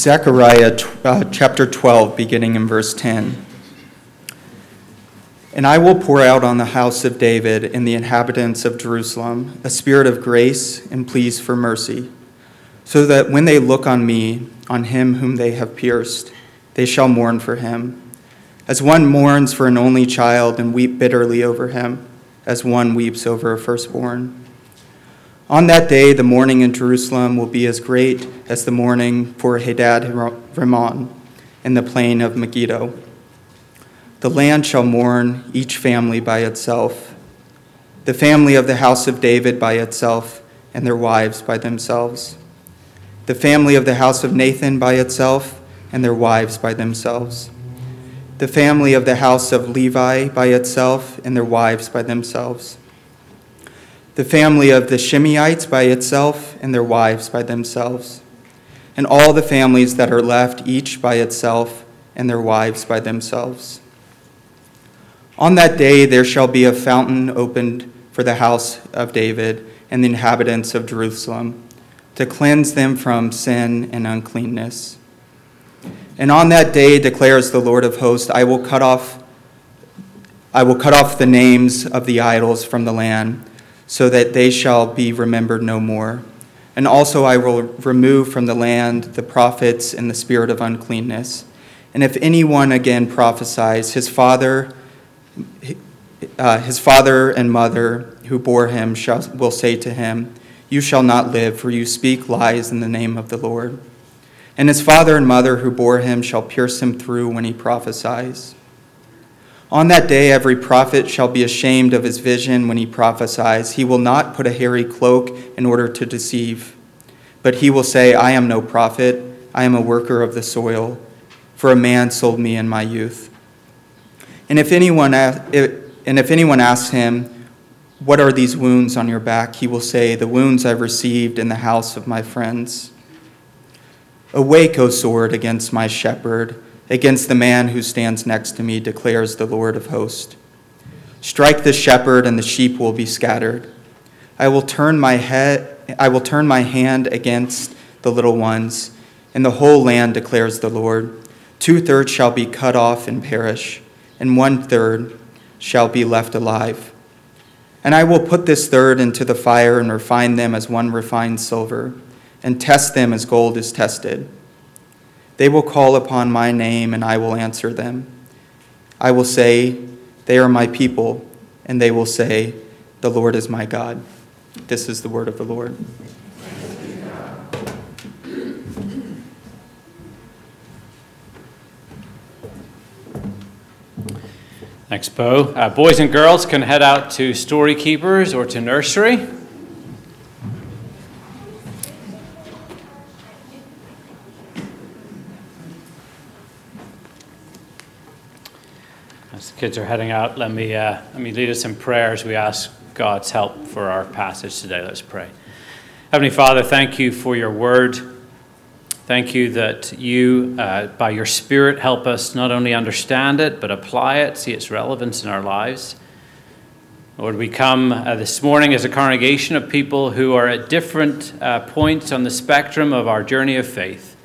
Zechariah uh, chapter 12, beginning in verse 10. And I will pour out on the house of David and the inhabitants of Jerusalem a spirit of grace and pleas for mercy, so that when they look on me, on him whom they have pierced, they shall mourn for him. As one mourns for an only child and weep bitterly over him, as one weeps over a firstborn. On that day, the mourning in Jerusalem will be as great as the mourning for Hadad Rimmon in the plain of Megiddo. The land shall mourn, each family by itself, the family of the house of David by itself, and their wives by themselves, the family of the house of Nathan by itself, and their wives by themselves, the family of the house of Levi by itself, and their wives by themselves the family of the Shimeites by itself, and their wives by themselves, and all the families that are left, each by itself, and their wives by themselves. On that day there shall be a fountain opened for the house of David and the inhabitants of Jerusalem, to cleanse them from sin and uncleanness. And on that day declares the Lord of hosts, I will cut off I will cut off the names of the idols from the land so that they shall be remembered no more. And also I will remove from the land the prophets and the spirit of uncleanness. And if anyone again prophesies, his father, uh, his father and mother who bore him shall, will say to him, You shall not live, for you speak lies in the name of the Lord. And his father and mother who bore him shall pierce him through when he prophesies. On that day, every prophet shall be ashamed of his vision when he prophesies. He will not put a hairy cloak in order to deceive, but he will say, I am no prophet, I am a worker of the soil, for a man sold me in my youth. And if anyone, and if anyone asks him, What are these wounds on your back? he will say, The wounds I've received in the house of my friends. Awake, O sword, against my shepherd against the man who stands next to me, declares the Lord of hosts. Strike the shepherd, and the sheep will be scattered. I will turn my head, I will turn my hand against the little ones, and the whole land declares the Lord. Two thirds shall be cut off and perish, and one third shall be left alive. And I will put this third into the fire and refine them as one refines silver, and test them as gold is tested. They will call upon my name, and I will answer them. I will say, They are my people, and they will say, The Lord is my God. This is the word of the Lord. Thanks, Bo. Uh, boys and girls can head out to Story Keepers or to nursery. Kids are heading out, let me, uh, let me lead us in prayer as we ask God's help for our passage today. Let's pray. Heavenly Father, thank you for your word. Thank you that you, uh, by your Spirit, help us not only understand it, but apply it, see its relevance in our lives. Lord, we come uh, this morning as a congregation of people who are at different uh, points on the spectrum of our journey of faith.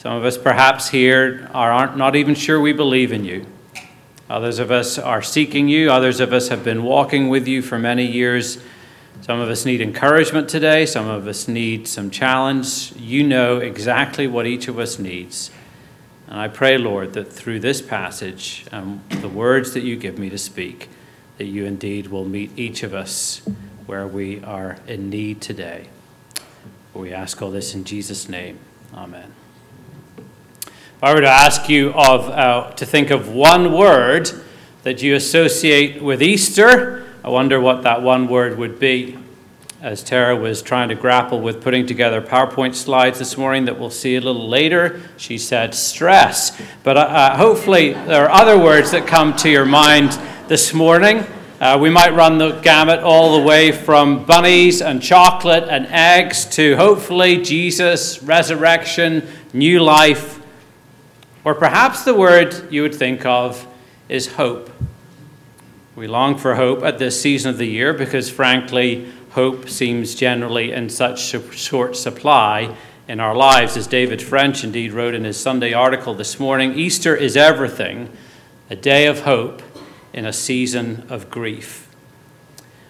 Some of us, perhaps, here are, aren't not even sure we believe in you. Others of us are seeking you. Others of us have been walking with you for many years. Some of us need encouragement today. Some of us need some challenge. You know exactly what each of us needs. And I pray, Lord, that through this passage and um, the words that you give me to speak, that you indeed will meet each of us where we are in need today. We ask all this in Jesus' name. Amen. I were to ask you of, uh, to think of one word that you associate with Easter, I wonder what that one word would be. As Tara was trying to grapple with putting together PowerPoint slides this morning that we'll see a little later, she said stress. But uh, uh hopefully, there are other words that come to your mind this morning. Uh, we might run the gamut all the way from bunnies and chocolate and eggs to hopefully Jesus, resurrection, new life, or perhaps the word you would think of is hope. We long for hope at this season of the year because, frankly, hope seems generally in such short supply in our lives. As David French indeed wrote in his Sunday article this morning Easter is everything, a day of hope in a season of grief.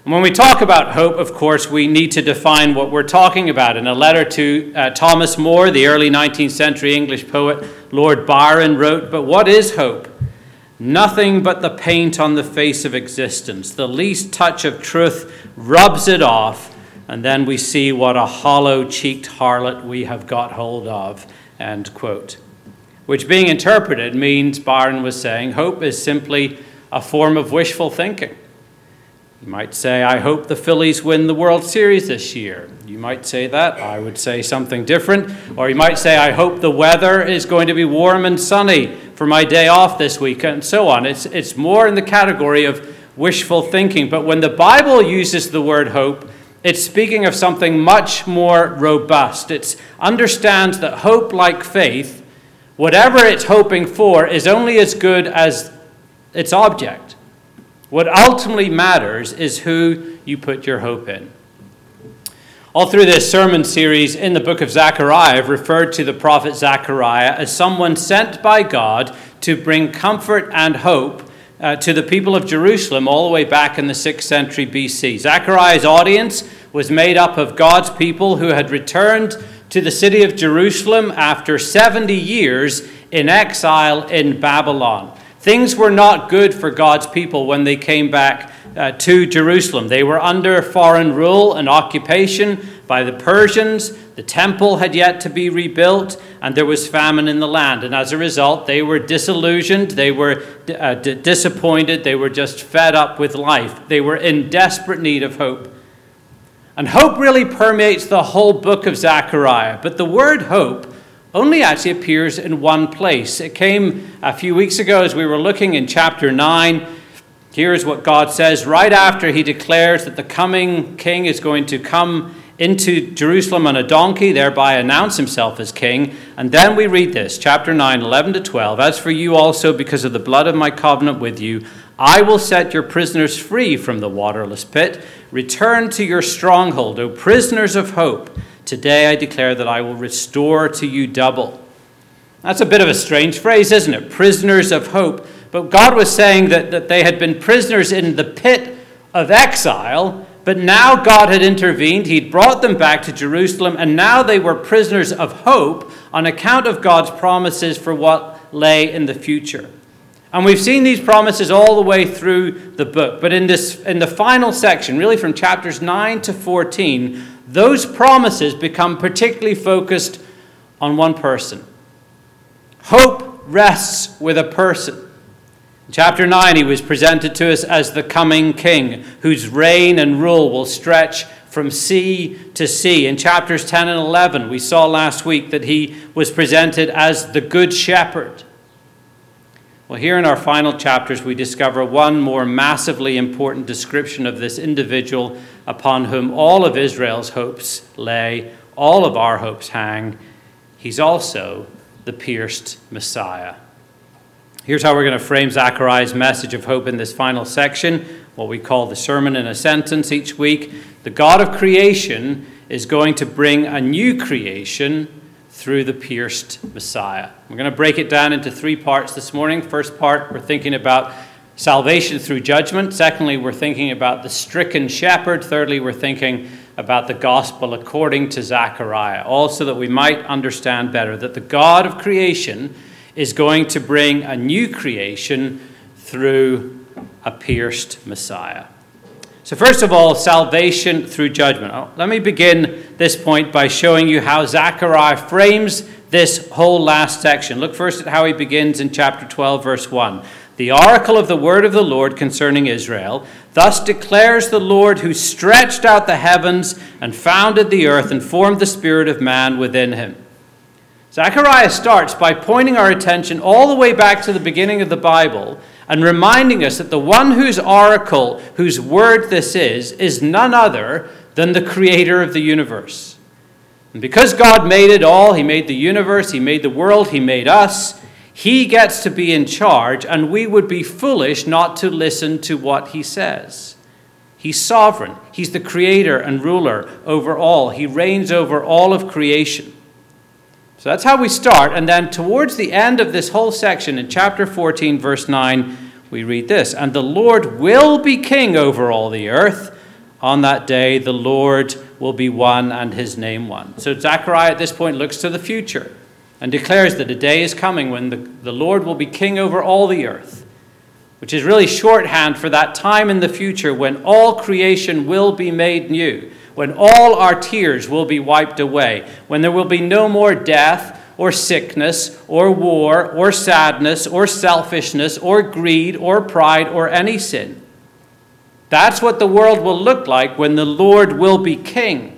When we talk about hope, of course, we need to define what we're talking about. In a letter to uh, Thomas Moore, the early 19th century English poet, Lord Byron wrote, But what is hope? Nothing but the paint on the face of existence. The least touch of truth rubs it off, and then we see what a hollow cheeked harlot we have got hold of. End quote. Which, being interpreted, means Byron was saying hope is simply a form of wishful thinking. You might say, I hope the Phillies win the World Series this year. You might say that. I would say something different. Or you might say, I hope the weather is going to be warm and sunny for my day off this week, and so on. It's, it's more in the category of wishful thinking. But when the Bible uses the word hope, it's speaking of something much more robust. It understands that hope, like faith, whatever it's hoping for, is only as good as its object. What ultimately matters is who you put your hope in. All through this sermon series in the book of Zechariah, I've referred to the prophet Zechariah as someone sent by God to bring comfort and hope uh, to the people of Jerusalem all the way back in the 6th century BC. Zechariah's audience was made up of God's people who had returned to the city of Jerusalem after 70 years in exile in Babylon. Things were not good for God's people when they came back uh, to Jerusalem. They were under foreign rule and occupation by the Persians. The temple had yet to be rebuilt, and there was famine in the land. And as a result, they were disillusioned, they were uh, d- disappointed, they were just fed up with life. They were in desperate need of hope. And hope really permeates the whole book of Zechariah. But the word hope only actually appears in one place. It came a few weeks ago as we were looking in chapter 9. Here's what God says right after he declares that the coming king is going to come into Jerusalem on a donkey, thereby announce himself as king. And then we read this, chapter 9, 11 to 12. As for you also, because of the blood of my covenant with you, I will set your prisoners free from the waterless pit. Return to your stronghold, O prisoners of hope. Today I declare that I will restore to you double. That's a bit of a strange phrase, isn't it? Prisoners of hope. But God was saying that, that they had been prisoners in the pit of exile, but now God had intervened. He'd brought them back to Jerusalem, and now they were prisoners of hope on account of God's promises for what lay in the future. And we've seen these promises all the way through the book. But in, this, in the final section, really from chapters 9 to 14, those promises become particularly focused on one person. Hope rests with a person. In chapter 9, he was presented to us as the coming king, whose reign and rule will stretch from sea to sea. In chapters 10 and 11, we saw last week that he was presented as the good shepherd. Well, here in our final chapters, we discover one more massively important description of this individual upon whom all of Israel's hopes lay, all of our hopes hang. He's also the pierced Messiah. Here's how we're going to frame Zechariah's message of hope in this final section, what we call the sermon in a sentence each week. The God of creation is going to bring a new creation through the pierced Messiah. We're going to break it down into three parts this morning. First part, we're thinking about salvation through judgment. Secondly, we're thinking about the stricken shepherd. Thirdly, we're thinking about the gospel according to Zechariah, also that we might understand better that the God of creation is going to bring a new creation through a pierced Messiah. So, first of all, salvation through judgment. Oh, let me begin this point by showing you how Zechariah frames this whole last section. Look first at how he begins in chapter 12, verse 1 the oracle of the word of the Lord concerning Israel. Thus declares the Lord who stretched out the heavens and founded the earth and formed the spirit of man within him. Zechariah starts by pointing our attention all the way back to the beginning of the Bible and reminding us that the one whose oracle, whose word this is, is none other than the creator of the universe. And because God made it all, He made the universe, He made the world, He made us, he gets to be in charge, and we would be foolish not to listen to what he says. He's sovereign, he's the creator and ruler over all, he reigns over all of creation. So that's how we start. And then towards the end of this whole section, in chapter 14, verse 9, we read this And the Lord will be king over all the earth. On that day, the Lord will be one and his name one. So Zechariah at this point looks to the future and declares that a day is coming when the, the Lord will be king over all the earth, which is really shorthand for that time in the future when all creation will be made new when all our tears will be wiped away, when there will be no more death or sickness or war or sadness or selfishness or greed or pride or any sin. That's what the world will look like when the Lord will be king.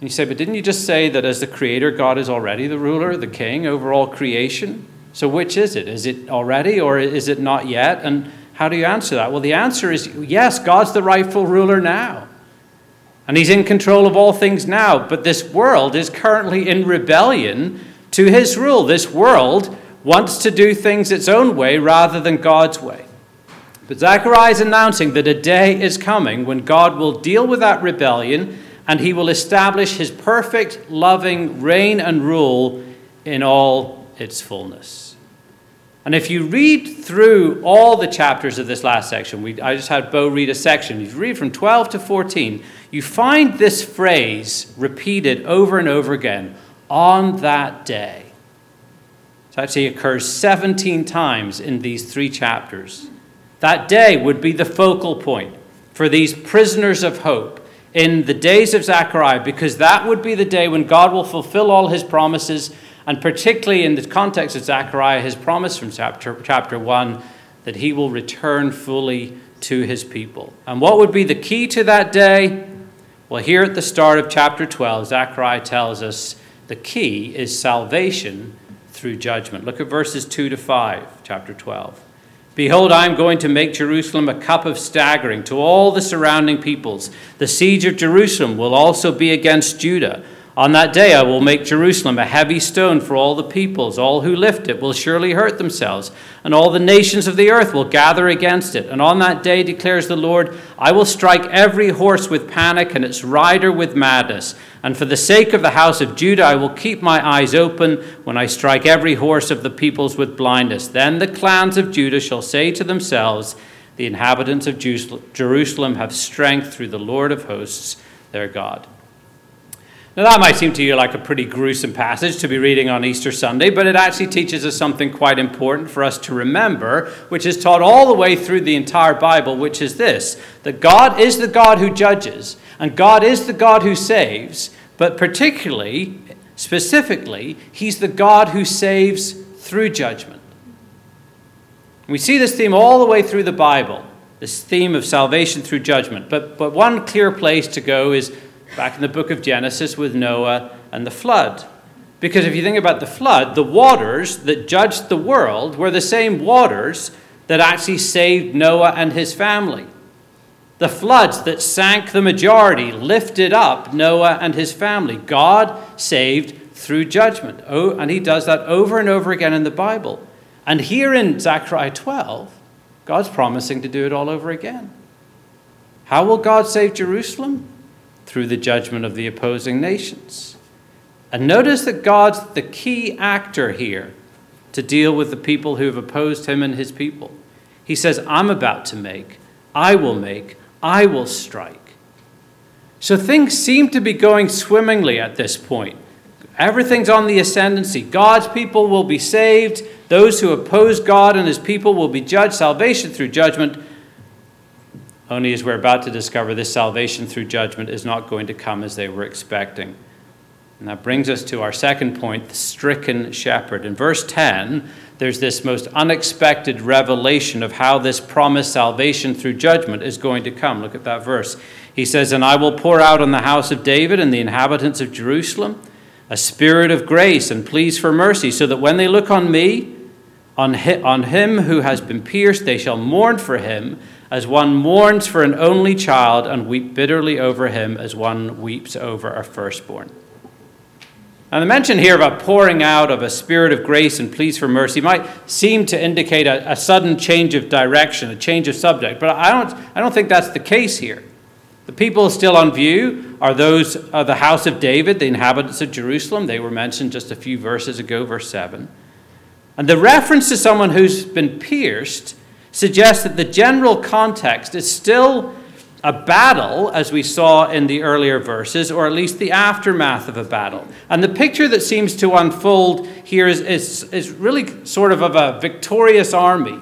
And you say, but didn't you just say that as the creator, God is already the ruler, the king over all creation? So which is it? Is it already or is it not yet? And how do you answer that? Well, the answer is yes, God's the rightful ruler now. And he's in control of all things now. But this world is currently in rebellion to his rule. This world wants to do things its own way rather than God's way. But Zechariah is announcing that a day is coming when God will deal with that rebellion and he will establish his perfect, loving reign and rule in all its fullness. And if you read through all the chapters of this last section, we, I just had Bo read a section. If you read from 12 to 14, you find this phrase repeated over and over again on that day. It actually occurs 17 times in these three chapters. That day would be the focal point for these prisoners of hope in the days of Zechariah, because that would be the day when God will fulfill all his promises and particularly in the context of Zechariah, his promise from chapter, chapter 1 that he will return fully to his people. And what would be the key to that day? Well, here at the start of chapter 12, Zechariah tells us the key is salvation through judgment. Look at verses 2 to 5, chapter 12. Behold, I am going to make Jerusalem a cup of staggering to all the surrounding peoples. The siege of Jerusalem will also be against Judah on that day I will make Jerusalem a heavy stone for all the peoples. All who lift it will surely hurt themselves, and all the nations of the earth will gather against it. And on that day, declares the Lord, I will strike every horse with panic and its rider with madness. And for the sake of the house of Judah, I will keep my eyes open when I strike every horse of the peoples with blindness. Then the clans of Judah shall say to themselves, The inhabitants of Jerusalem have strength through the Lord of hosts, their God. Now, that might seem to you like a pretty gruesome passage to be reading on Easter Sunday, but it actually teaches us something quite important for us to remember, which is taught all the way through the entire Bible, which is this that God is the God who judges, and God is the God who saves, but particularly, specifically, He's the God who saves through judgment. We see this theme all the way through the Bible, this theme of salvation through judgment. But, but one clear place to go is back in the book of Genesis with Noah and the flood. Because if you think about the flood, the waters that judged the world were the same waters that actually saved Noah and his family. The floods that sank the majority lifted up Noah and his family. God saved through judgment. Oh, and he does that over and over again in the Bible. And here in Zechariah 12, God's promising to do it all over again. How will God save Jerusalem? Through the judgment of the opposing nations. And notice that God's the key actor here to deal with the people who have opposed him and his people. He says, I'm about to make, I will make, I will strike. So things seem to be going swimmingly at this point. Everything's on the ascendancy. God's people will be saved. Those who oppose God and his people will be judged. Salvation through judgment only as we're about to discover, this salvation through judgment is not going to come as they were expecting. And that brings us to our second point the stricken shepherd. In verse 10, there's this most unexpected revelation of how this promised salvation through judgment is going to come. Look at that verse. He says, And I will pour out on the house of David and the inhabitants of Jerusalem a spirit of grace and pleas for mercy, so that when they look on me, on him who has been pierced, they shall mourn for him as one mourns for an only child and weep bitterly over him as one weeps over a firstborn. And the mention here about pouring out of a spirit of grace and pleas for mercy might seem to indicate a, a, sudden change of direction, a change of subject, but I don't, I don't think that's the case here. The people still on view are those of the house of David, the inhabitants of Jerusalem. They were mentioned just a few verses ago, verse 7. And the reference to someone who's been pierced suggests that the general context is still a battle, as we saw in the earlier verses, or at least the aftermath of a battle. And the picture that seems to unfold here is, is, is really sort of of a victorious army,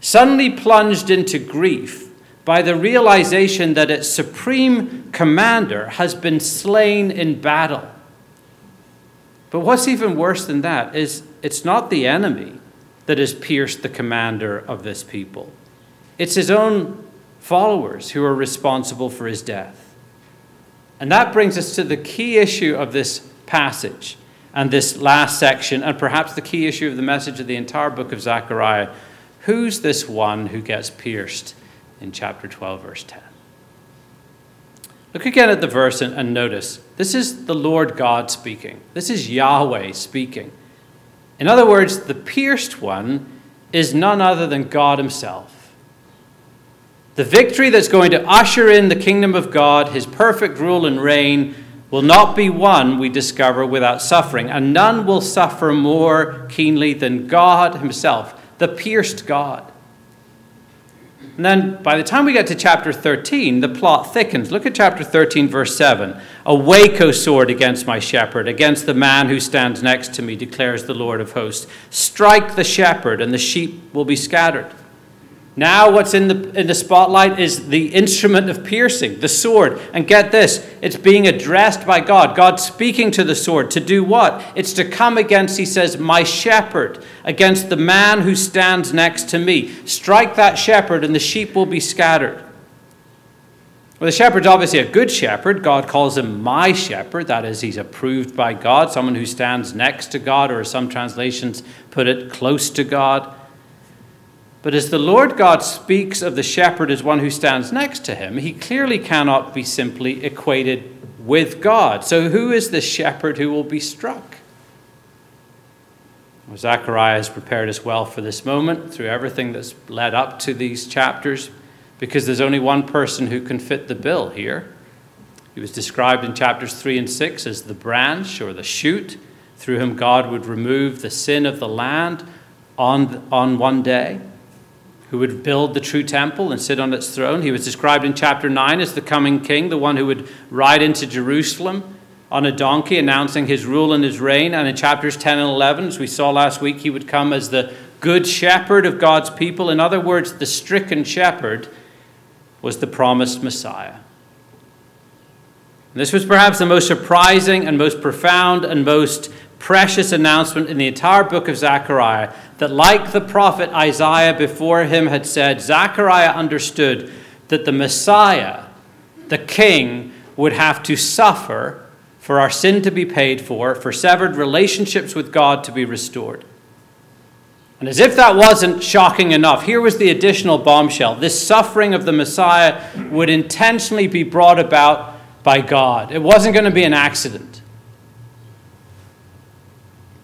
suddenly plunged into grief by the realization that its supreme commander has been slain in battle. But what's even worse than that is it's not the enemy that has pierced the commander of this people, it's his own followers who are responsible for his death. And that brings us to the key issue of this passage and this last section, and perhaps the key issue of the message of the entire book of Zechariah. Who's this one who gets pierced in chapter 12, verse 10? Look again at the verse and, and notice this is the Lord God speaking. This is Yahweh speaking. In other words, the pierced one is none other than God Himself. The victory that's going to usher in the kingdom of God, His perfect rule and reign, will not be won, we discover, without suffering. And none will suffer more keenly than God Himself, the pierced God. And then by the time we get to chapter 13, the plot thickens. Look at chapter 13, verse 7. Awake, O sword, against my shepherd, against the man who stands next to me, declares the Lord of hosts. Strike the shepherd, and the sheep will be scattered. Now, what's in the, in the spotlight is the instrument of piercing, the sword. And get this it's being addressed by God. God speaking to the sword to do what? It's to come against, he says, my shepherd, against the man who stands next to me. Strike that shepherd, and the sheep will be scattered. Well, the shepherd's obviously a good shepherd. God calls him my shepherd. That is, he's approved by God, someone who stands next to God, or as some translations put it, close to God. But as the Lord God speaks of the shepherd as one who stands next to him, he clearly cannot be simply equated with God. So, who is the shepherd who will be struck? Well, Zechariah has prepared us well for this moment through everything that's led up to these chapters, because there's only one person who can fit the bill here. He was described in chapters 3 and 6 as the branch or the shoot through whom God would remove the sin of the land on, on one day who would build the true temple and sit on its throne. He was described in chapter 9 as the coming king, the one who would ride into Jerusalem on a donkey, announcing his rule and his reign. And in chapters 10 and 11, as we saw last week, he would come as the good shepherd of God's people. In other words, the stricken shepherd was the promised Messiah. This was perhaps the most surprising and most profound and most precious announcement in the entire book of Zechariah that, like the prophet Isaiah before him had said, Zechariah understood that the Messiah, the king, would have to suffer for our sin to be paid for, for severed relationships with God to be restored. And as if that wasn't shocking enough, here was the additional bombshell. This suffering of the Messiah would intentionally be brought about by God. It wasn't going to be an accident.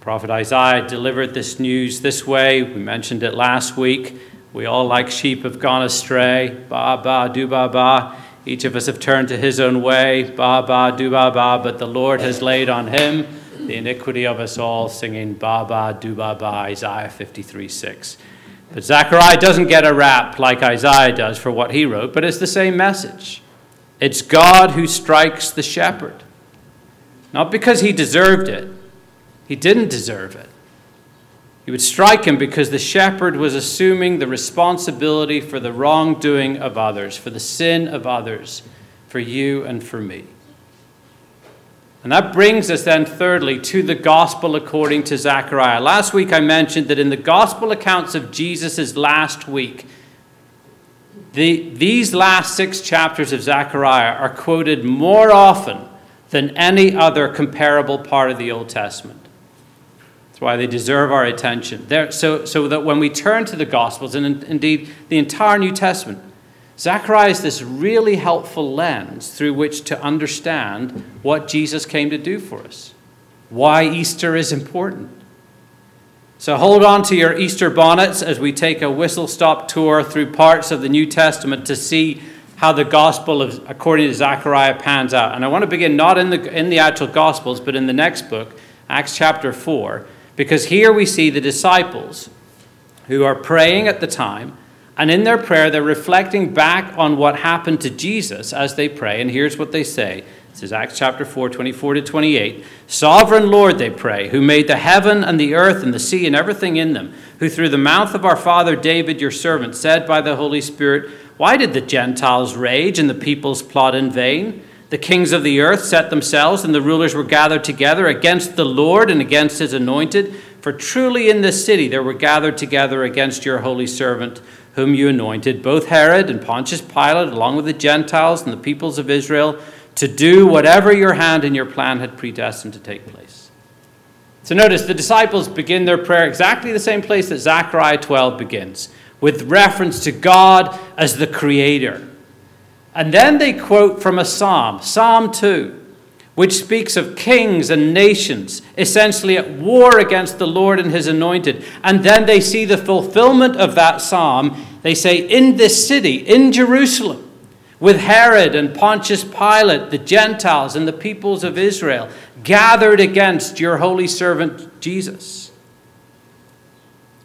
Prophet Isaiah delivered this news this way. We mentioned it last week. We all, like sheep, have gone astray. Ba, ba, do, ba, ba. Each of us have turned to his own way. Ba, ba, do, ba, ba. But the Lord has laid on him the iniquity of us all, singing Ba, ba, do, ba, ba, Isaiah 53 6. But Zechariah doesn't get a rap like Isaiah does for what he wrote, but it's the same message. It's God who strikes the shepherd. Not because he deserved it, he didn't deserve it. He would strike him because the shepherd was assuming the responsibility for the wrongdoing of others, for the sin of others, for you and for me. And that brings us then, thirdly, to the gospel according to Zechariah. Last week I mentioned that in the gospel accounts of Jesus' last week, the, these last six chapters of Zechariah are quoted more often than any other comparable part of the Old Testament. That's why they deserve our attention. So, so that when we turn to the Gospels, and in, indeed the entire New Testament, Zechariah is this really helpful lens through which to understand what Jesus came to do for us, why Easter is important. So hold on to your Easter bonnets as we take a whistle stop tour through parts of the New Testament to see how the gospel of according to Zechariah pans out. And I want to begin not in the in the actual gospels, but in the next book, Acts chapter 4, because here we see the disciples who are praying at the time, and in their prayer they're reflecting back on what happened to Jesus as they pray. And here's what they say. This is Acts chapter 4, 24 to 28. Sovereign Lord, they pray, who made the heaven and the earth and the sea and everything in them, who through the mouth of our father David, your servant, said by the Holy Spirit, Why did the Gentiles rage and the peoples plot in vain? The kings of the earth set themselves, and the rulers were gathered together against the Lord and against his anointed. For truly in this city there were gathered together against your holy servant, whom you anointed, both Herod and Pontius Pilate, along with the Gentiles and the peoples of Israel to do whatever your hand and your plan had predestined to take place. So notice the disciples begin their prayer exactly the same place that Zechariah 12 begins, with reference to God as the creator. And then they quote from a psalm, Psalm 2, which speaks of kings and nations essentially at war against the Lord and his anointed. And then they see the fulfillment of that psalm. They say, In this city, in Jerusalem, with Herod and Pontius Pilate, the Gentiles and the peoples of Israel gathered against your holy servant Jesus.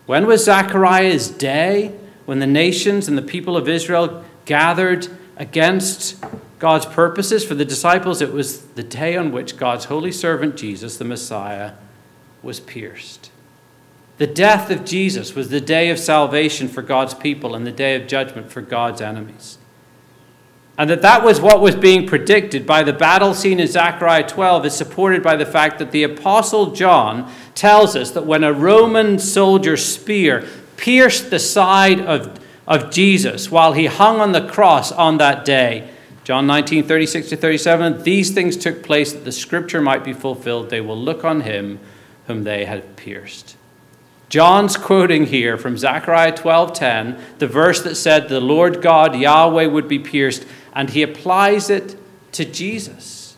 When was Zechariah's day when the nations and the people of Israel gathered against God's purposes? For the disciples, it was the day on which God's holy servant Jesus, the Messiah, was pierced. The death of Jesus was the day of salvation for God's people and the day of judgment for God's enemies. And that that was what was being predicted by the battle scene in Zechariah 12 is supported by the fact that the Apostle John tells us that when a Roman soldier's spear pierced the side of, of Jesus while he hung on the cross on that day, John 19, 36 to 37, these things took place that the scripture might be fulfilled. They will look on him whom they had pierced. John's quoting here from Zechariah 12:10, the verse that said the Lord God Yahweh would be pierced and he applies it to Jesus.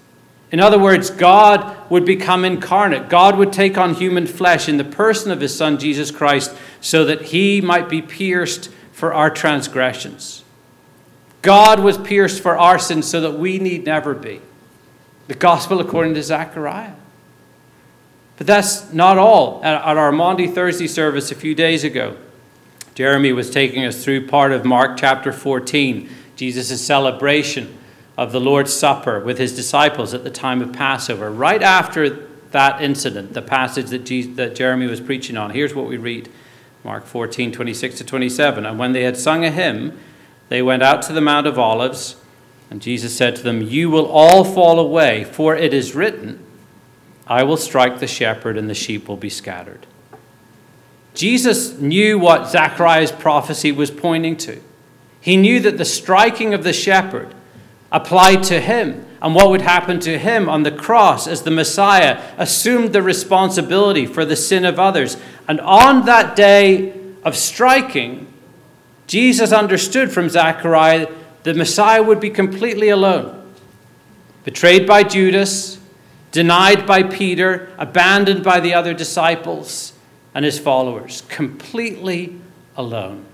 In other words, God would become incarnate. God would take on human flesh in the person of his son Jesus Christ so that he might be pierced for our transgressions. God was pierced for our sins so that we need never be. The gospel according to Zechariah. But that's not all. At our Maundy Thursday service a few days ago, Jeremy was taking us through part of Mark chapter 14 Jesus' celebration of the Lord's Supper with his disciples at the time of Passover. Right after that incident, the passage that, Jesus, that Jeremy was preaching on, here's what we read Mark 14, 26 to 27. And when they had sung a hymn, they went out to the Mount of Olives, and Jesus said to them, You will all fall away, for it is written, I will strike the shepherd, and the sheep will be scattered. Jesus knew what Zechariah's prophecy was pointing to. He knew that the striking of the shepherd applied to him and what would happen to him on the cross as the Messiah assumed the responsibility for the sin of others. And on that day of striking, Jesus understood from Zechariah the Messiah would be completely alone, betrayed by Judas, denied by Peter, abandoned by the other disciples and his followers, completely alone.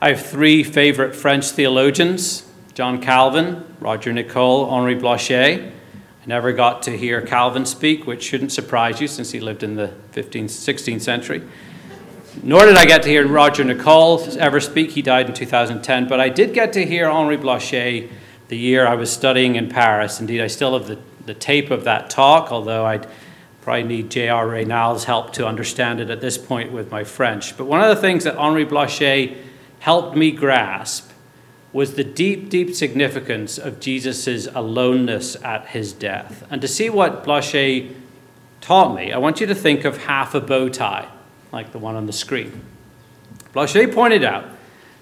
I have three favorite French theologians John Calvin, Roger Nicole, Henri Blocher. I never got to hear Calvin speak, which shouldn't surprise you since he lived in the 15th, 16th century. Nor did I get to hear Roger Nicole ever speak. He died in 2010. But I did get to hear Henri Blocher the year I was studying in Paris. Indeed, I still have the, the tape of that talk, although I'd probably need J.R. Raynal's help to understand it at this point with my French. But one of the things that Henri Blocher helped me grasp was the deep, deep significance of Jesus' aloneness at his death. And to see what Blocher taught me, I want you to think of half a bow tie, like the one on the screen. Blocher pointed out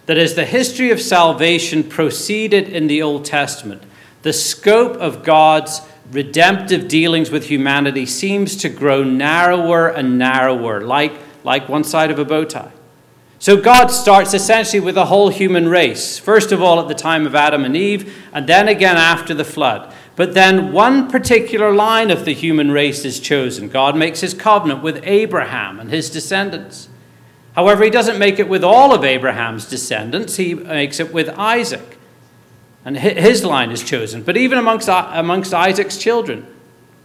that as the history of salvation proceeded in the Old Testament, the scope of God's redemptive dealings with humanity seems to grow narrower and narrower, like, like one side of a bow tie. So God starts essentially with the whole human race, first of all at the time of Adam and Eve, and then again after the flood. But then one particular line of the human race is chosen. God makes his covenant with Abraham and his descendants. However, he doesn't make it with all of Abraham's descendants, he makes it with Isaac. And his line is chosen. But even amongst, uh, amongst Isaac's children,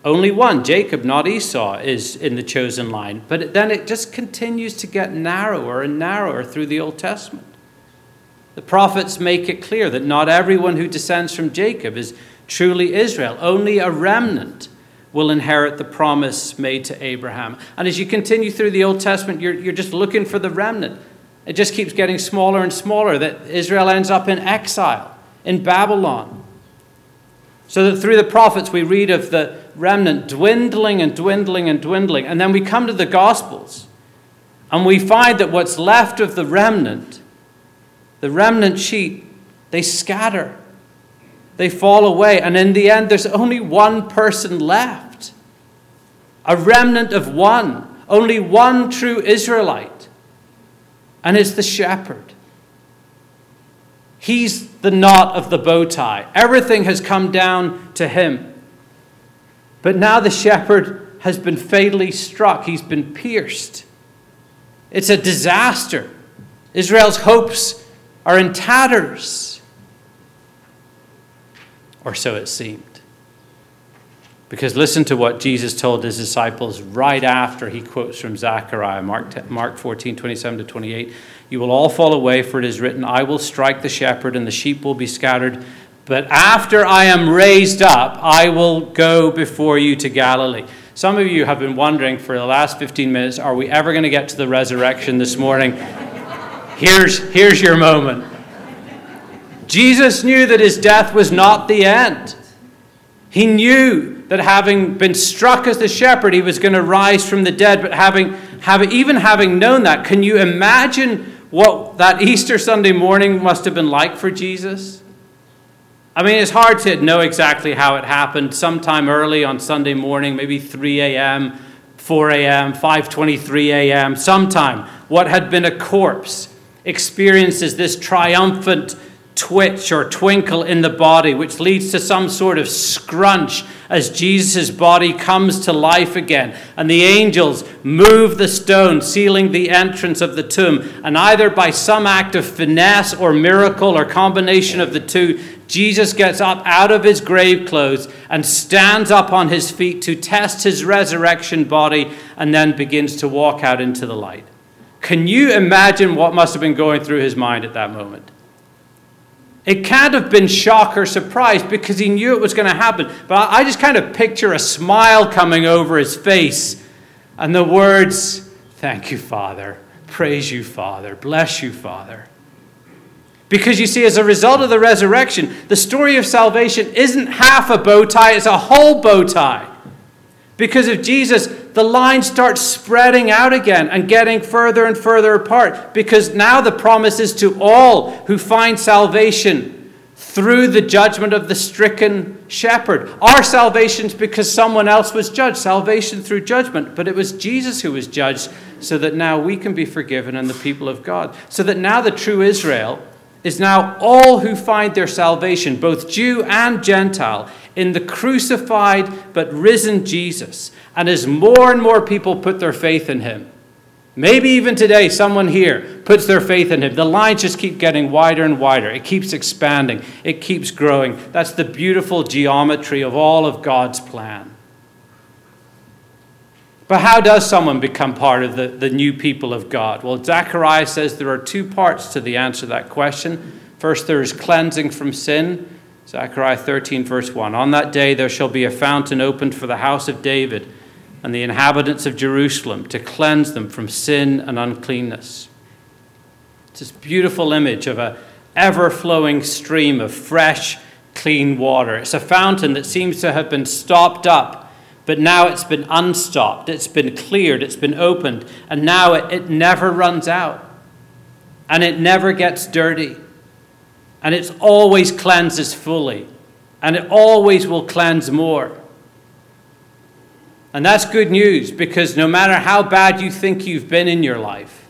only one, Jacob, not Esau, is in the chosen line. But then it just continues to get narrower and narrower through the Old Testament. The prophets make it clear that not everyone who descends from Jacob is truly Israel. Only a remnant will inherit the promise made to Abraham. And as you continue through the Old Testament, you're, you're just looking for the remnant. It just keeps getting smaller and smaller, that Israel ends up in exile in Babylon. So that through the prophets, we read of the remnant dwindling and dwindling and dwindling. And then we come to the Gospels, and we find that what's left of the remnant, the remnant sheep, they scatter, they fall away. And in the end, there's only one person left a remnant of one, only one true Israelite. And it's the shepherd. He's the knot of the bow tie. Everything has come down to him. But now the shepherd has been fatally struck, he's been pierced. It's a disaster. Israel's hopes are in tatters. Or so it seemed. Because listen to what Jesus told his disciples right after he quotes from Zechariah, Mark, Mark 14, 27 to 28. You will all fall away, for it is written, I will strike the shepherd, and the sheep will be scattered. But after I am raised up, I will go before you to Galilee. Some of you have been wondering for the last 15 minutes are we ever going to get to the resurrection this morning? Here's, here's your moment. Jesus knew that his death was not the end. He knew that having been struck as the shepherd, he was going to rise from the dead. But having, having, even having known that, can you imagine what that Easter Sunday morning must have been like for Jesus? I mean, it's hard to know exactly how it happened. Sometime early on Sunday morning, maybe 3 a.m., 4 a.m., 5:23 a.m., sometime what had been a corpse experiences this triumphant twitch or twinkle in the body, which leads to some sort of scrunch as Jesus' body comes to life again. And the angels move the stone, sealing the entrance of the tomb. And either by some act of finesse or miracle or combination of the two, Jesus gets up out of his grave clothes and stands up on his feet to test his resurrection body and then begins to walk out into the light. Can you imagine what must have been going through his mind at that moment? It can't have been shock or surprise because he knew it was going to happen. But I just kind of picture a smile coming over his face and the words, Thank you, Father. Praise you, Father. Bless you, Father. Because you see, as a result of the resurrection, the story of salvation isn't half a bow tie, it's a whole bow tie. Because of Jesus, the line starts spreading out again and getting further and further apart. Because now the promise is to all who find salvation through the judgment of the stricken shepherd. Our salvation's because someone else was judged, salvation through judgment. But it was Jesus who was judged so that now we can be forgiven and the people of God. So that now the true Israel is now all who find their salvation, both Jew and Gentile, in the crucified but risen Jesus. And as more and more people put their faith in him, maybe even today someone here puts their faith in him, the lines just keep getting wider and wider. It keeps expanding, it keeps growing. That's the beautiful geometry of all of God's plan. But how does someone become part of the, the new people of God? Well, Zechariah says there are two parts to the answer to that question. First, there is cleansing from sin. Zechariah 13, verse 1. On that day there shall be a fountain opened for the house of David and the inhabitants of Jerusalem to cleanse them from sin and uncleanness. It's this beautiful image of a ever flowing stream of fresh, clean water. It's a fountain that seems to have been stopped up but now it's been unstopped, it's been cleared, it's been opened, and now it, it never runs out. And it never gets dirty. And it always cleanses fully. And it always will cleanse more. And that's good news because no matter how bad you think you've been in your life,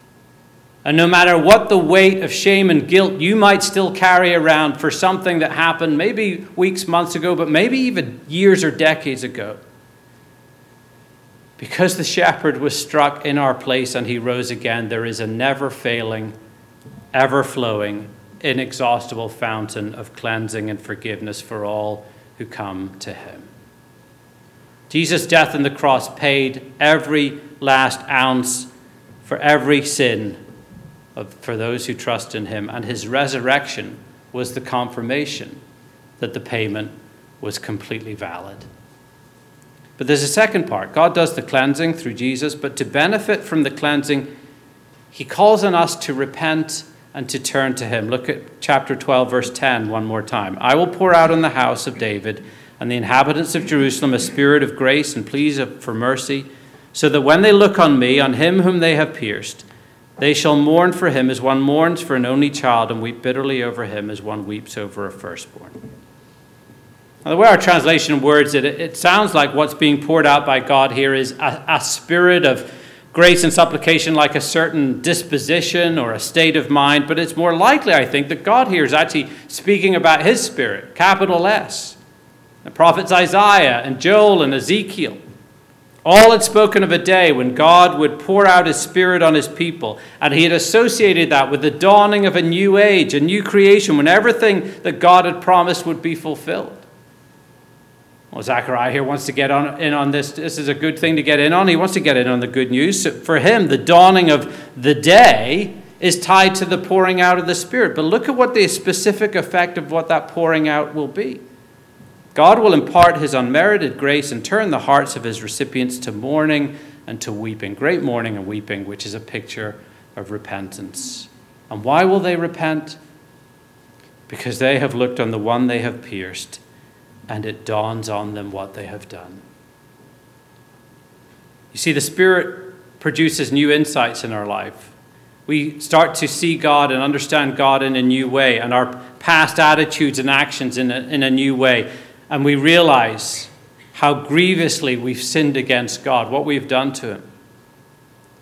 and no matter what the weight of shame and guilt you might still carry around for something that happened maybe weeks, months ago, but maybe even years or decades ago, Because the shepherd was struck in our place and he rose again, there is a never failing, ever flowing, inexhaustible fountain of cleansing and forgiveness for all who come to him. Jesus' death on the cross paid every last ounce for every sin of, for those who trust in him, and his resurrection was the confirmation that the payment was completely valid. But there's a second part. God does the cleansing through Jesus, but to benefit from the cleansing, he calls on us to repent and to turn to him. Look at chapter 12, verse 10 one more time. I will pour out on the house of David and the inhabitants of Jerusalem a spirit of grace and pleas for mercy, so that when they look on me, on him whom they have pierced, they shall mourn for him as one mourns for an only child, and weep bitterly over him as one weeps over a firstborn. Now, the way our translation words it, it sounds like what's being poured out by God here is a, a spirit of grace and supplication, like a certain disposition or a state of mind, but it's more likely, I think, that God here is actually speaking about his spirit, capital S. The prophets Isaiah and Joel and Ezekiel all had spoken of a day when God would pour out his Spirit on his people, and he had associated that with the dawning of a new age, a new creation, when everything that God had promised would be fulfilled. Well, here wants to get on, in on this. This is a good thing to get in on. He wants to get in on the good news. So for him, the dawning of the day is tied to the pouring out of the Spirit. But look at what the specific effect of what that pouring out will be. God will impart his unmerited grace and turn the hearts of his recipients to mourning and to weeping. Great mourning and weeping, which is a picture of repentance. And why will they repent? Because they have looked on the one they have pierced, and it dawns on them what they have done. You see, the Spirit produces new insights in our life. We start to see God and understand God in a new way, and our past attitudes and actions in a, in a new way and we realize how grievously we've sinned against God, what we've done to Him.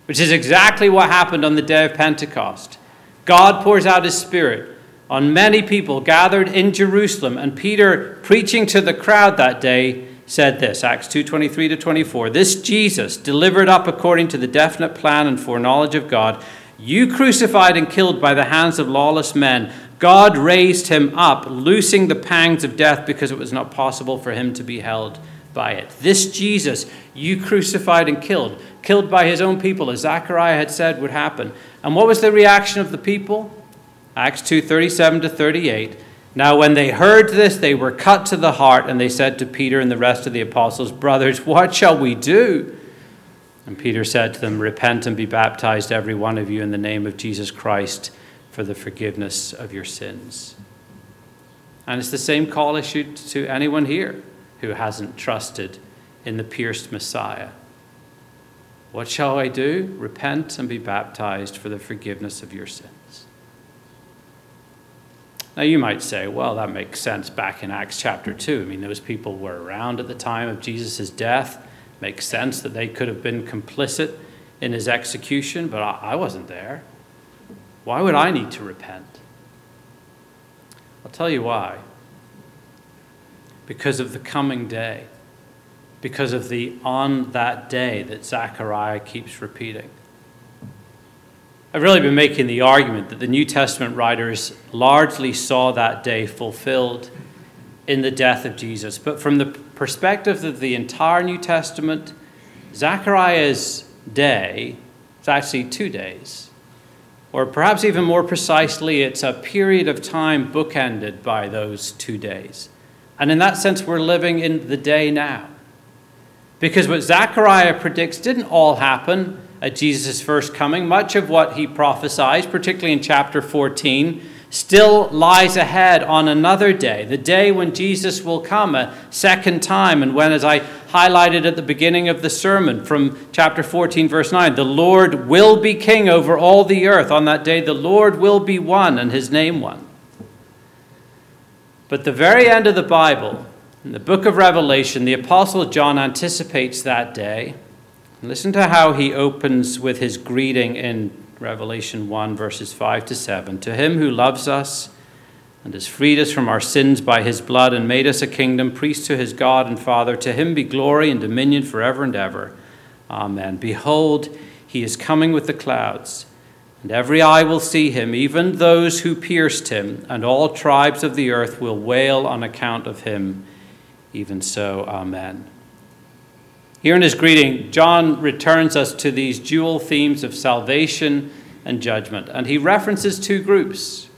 Which is exactly what happened on the day of Pentecost. God pours out His Spirit on many people gathered in Jerusalem, and Peter, preaching to the crowd that day, said this Acts 2:23 to 24. This Jesus, delivered up according to the definite plan and foreknowledge of God, you crucified and killed by the hands of lawless men God raised him up, loosing the pangs of death because it was not possible for him to be held by it. This Jesus you crucified and killed, killed by his own people, as Zechariah had said would happen. And what was the reaction of the people? Acts 2 37 to 38. Now, when they heard this, they were cut to the heart, and they said to Peter and the rest of the apostles, Brothers, what shall we do? And Peter said to them, Repent and be baptized, every one of you, in the name of Jesus Christ for the forgiveness of your sins. And it's the same call issued to anyone here who hasn't trusted in the pierced Messiah. What shall I do? Repent and be baptized for the forgiveness of your sins. Now, you might say, well, that makes sense back in Acts chapter 2. I mean, those people were around at the time of Jesus' death. Makes sense that they could have been complicit in his execution, but I wasn't there. Why would I need to repent? I'll tell you why. Because of the coming day. Because of the on that day that Zechariah keeps repeating. I've really been making the argument that the New Testament writers largely saw that day fulfilled in the death of Jesus. But from the perspective of the entire New Testament, Zechariah's day is actually two days. Or perhaps even more precisely, it's a period of time bookended by those two days. And in that sense, we're living in the day now. Because what Zechariah predicts didn't all happen at Jesus' first coming. Much of what he prophesies, particularly in chapter 14, still lies ahead on another day, the day when Jesus will come a second time, and when, as I highlighted at the beginning of the sermon from chapter 14, verse 9, the Lord will be king over all the earth. On that day, the Lord will be one and his name one. But the very end of the Bible, in the book of Revelation, the Apostle John anticipates that day. Listen to how he opens with his greeting in Revelation 1, verses 5 to 7. To him who loves us and has freed us from our sins by his blood and made us a kingdom, priest to his God and Father, to him be glory and dominion forever and ever. Amen. Behold, he is coming with the clouds, and every eye will see him, even those who pierced him, and all tribes of the earth will wail on account of him. Even so, Amen. Here in his greeting, John returns us to these dual themes of salvation and judgment, and he references two groups.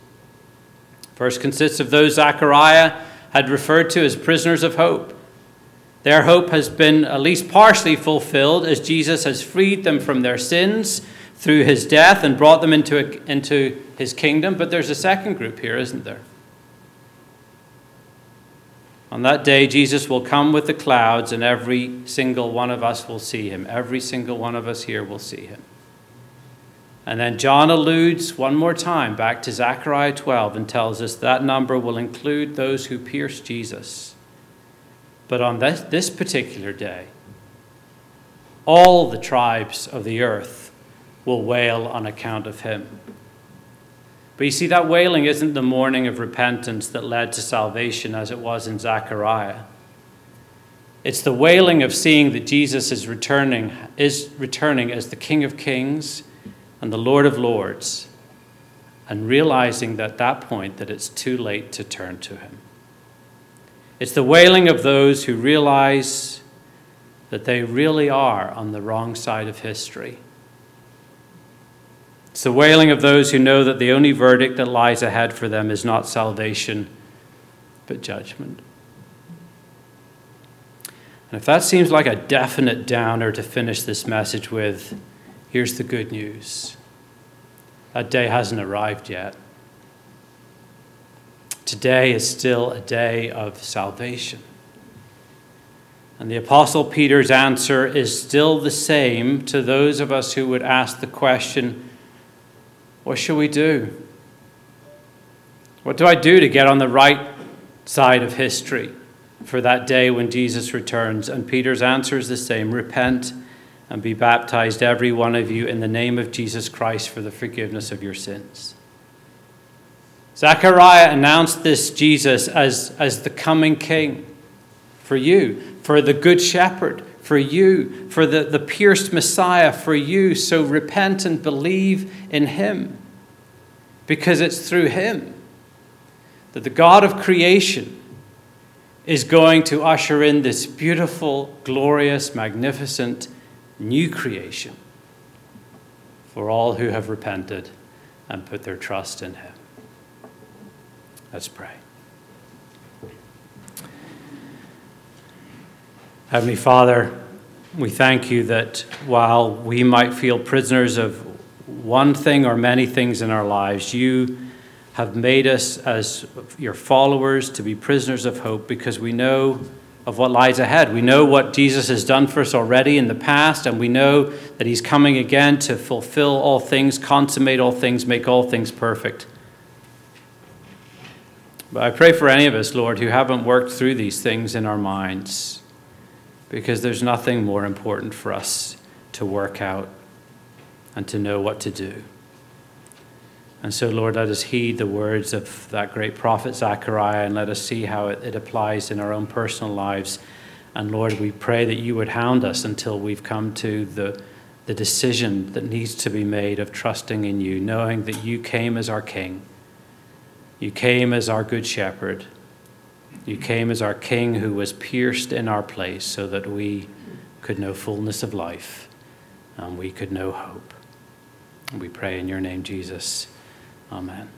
First consists of those Zechariah had referred to as prisoners of hope. Their hope has been at least partially fulfilled as Jesus has freed them from their sins through his death and brought them into, a, into his kingdom. But there's a second group here, isn't there? On that day, Jesus will come with the clouds, and every single one of us will see him. Every single one of us here will see him. And then John alludes one more time back to Zechariah 12 and tells us that number will include those who pierced Jesus. But on this, this particular day, all the tribes of the earth will wail on account of him. But you see, that wailing isn't the mourning of repentance that led to salvation as it was in Zechariah. It's the wailing of seeing that Jesus is returning, is returning as the King of Kings and the Lord of Lords, and realizing that at that point that it's too late to turn to him. It's the wailing of those who realize that they really are on the wrong side of history. It's the wailing of those who know that the only verdict that lies ahead for them is not salvation, but judgment. And if that seems like a definite downer to finish this message with, here's the good news that day hasn't arrived yet. Today is still a day of salvation. And the Apostle Peter's answer is still the same to those of us who would ask the question what shall we do? What do I do to get on the right side of history for that day when Jesus returns? And Peter's answer is the same repent and be baptized, every one of you, in the name of Jesus Christ for the forgiveness of your sins. Zechariah announced this Jesus as, as the coming king for you, for the good shepherd, for you, for the, the pierced Messiah, for you. So repent and believe in him, because it's through him that the God of creation is going to usher in this beautiful, glorious, magnificent new creation for all who have repented and put their trust in him. Let's pray. Heavenly Father, we thank you that while we might feel prisoners of one thing or many things in our lives, you have made us as your followers to be prisoners of hope because we know of what lies ahead. We know what Jesus has done for us already in the past, and we know that he's coming again to fulfill all things, consummate all things, make all things perfect. But I pray for any of us, Lord, who haven't worked through these things in our minds, because there's nothing more important for us to work out and to know what to do. And so, Lord, let us heed the words of that great prophet Zechariah and let us see how it, it applies in our own personal lives. And Lord, we pray that you would hound us until we've come to the, the decision that needs to be made of trusting in you, knowing that you came as our King you came as our good shepherd. You came as our king who was pierced in our place so that we could know fullness of life and we could know hope. we pray in your name, Jesus. Amen.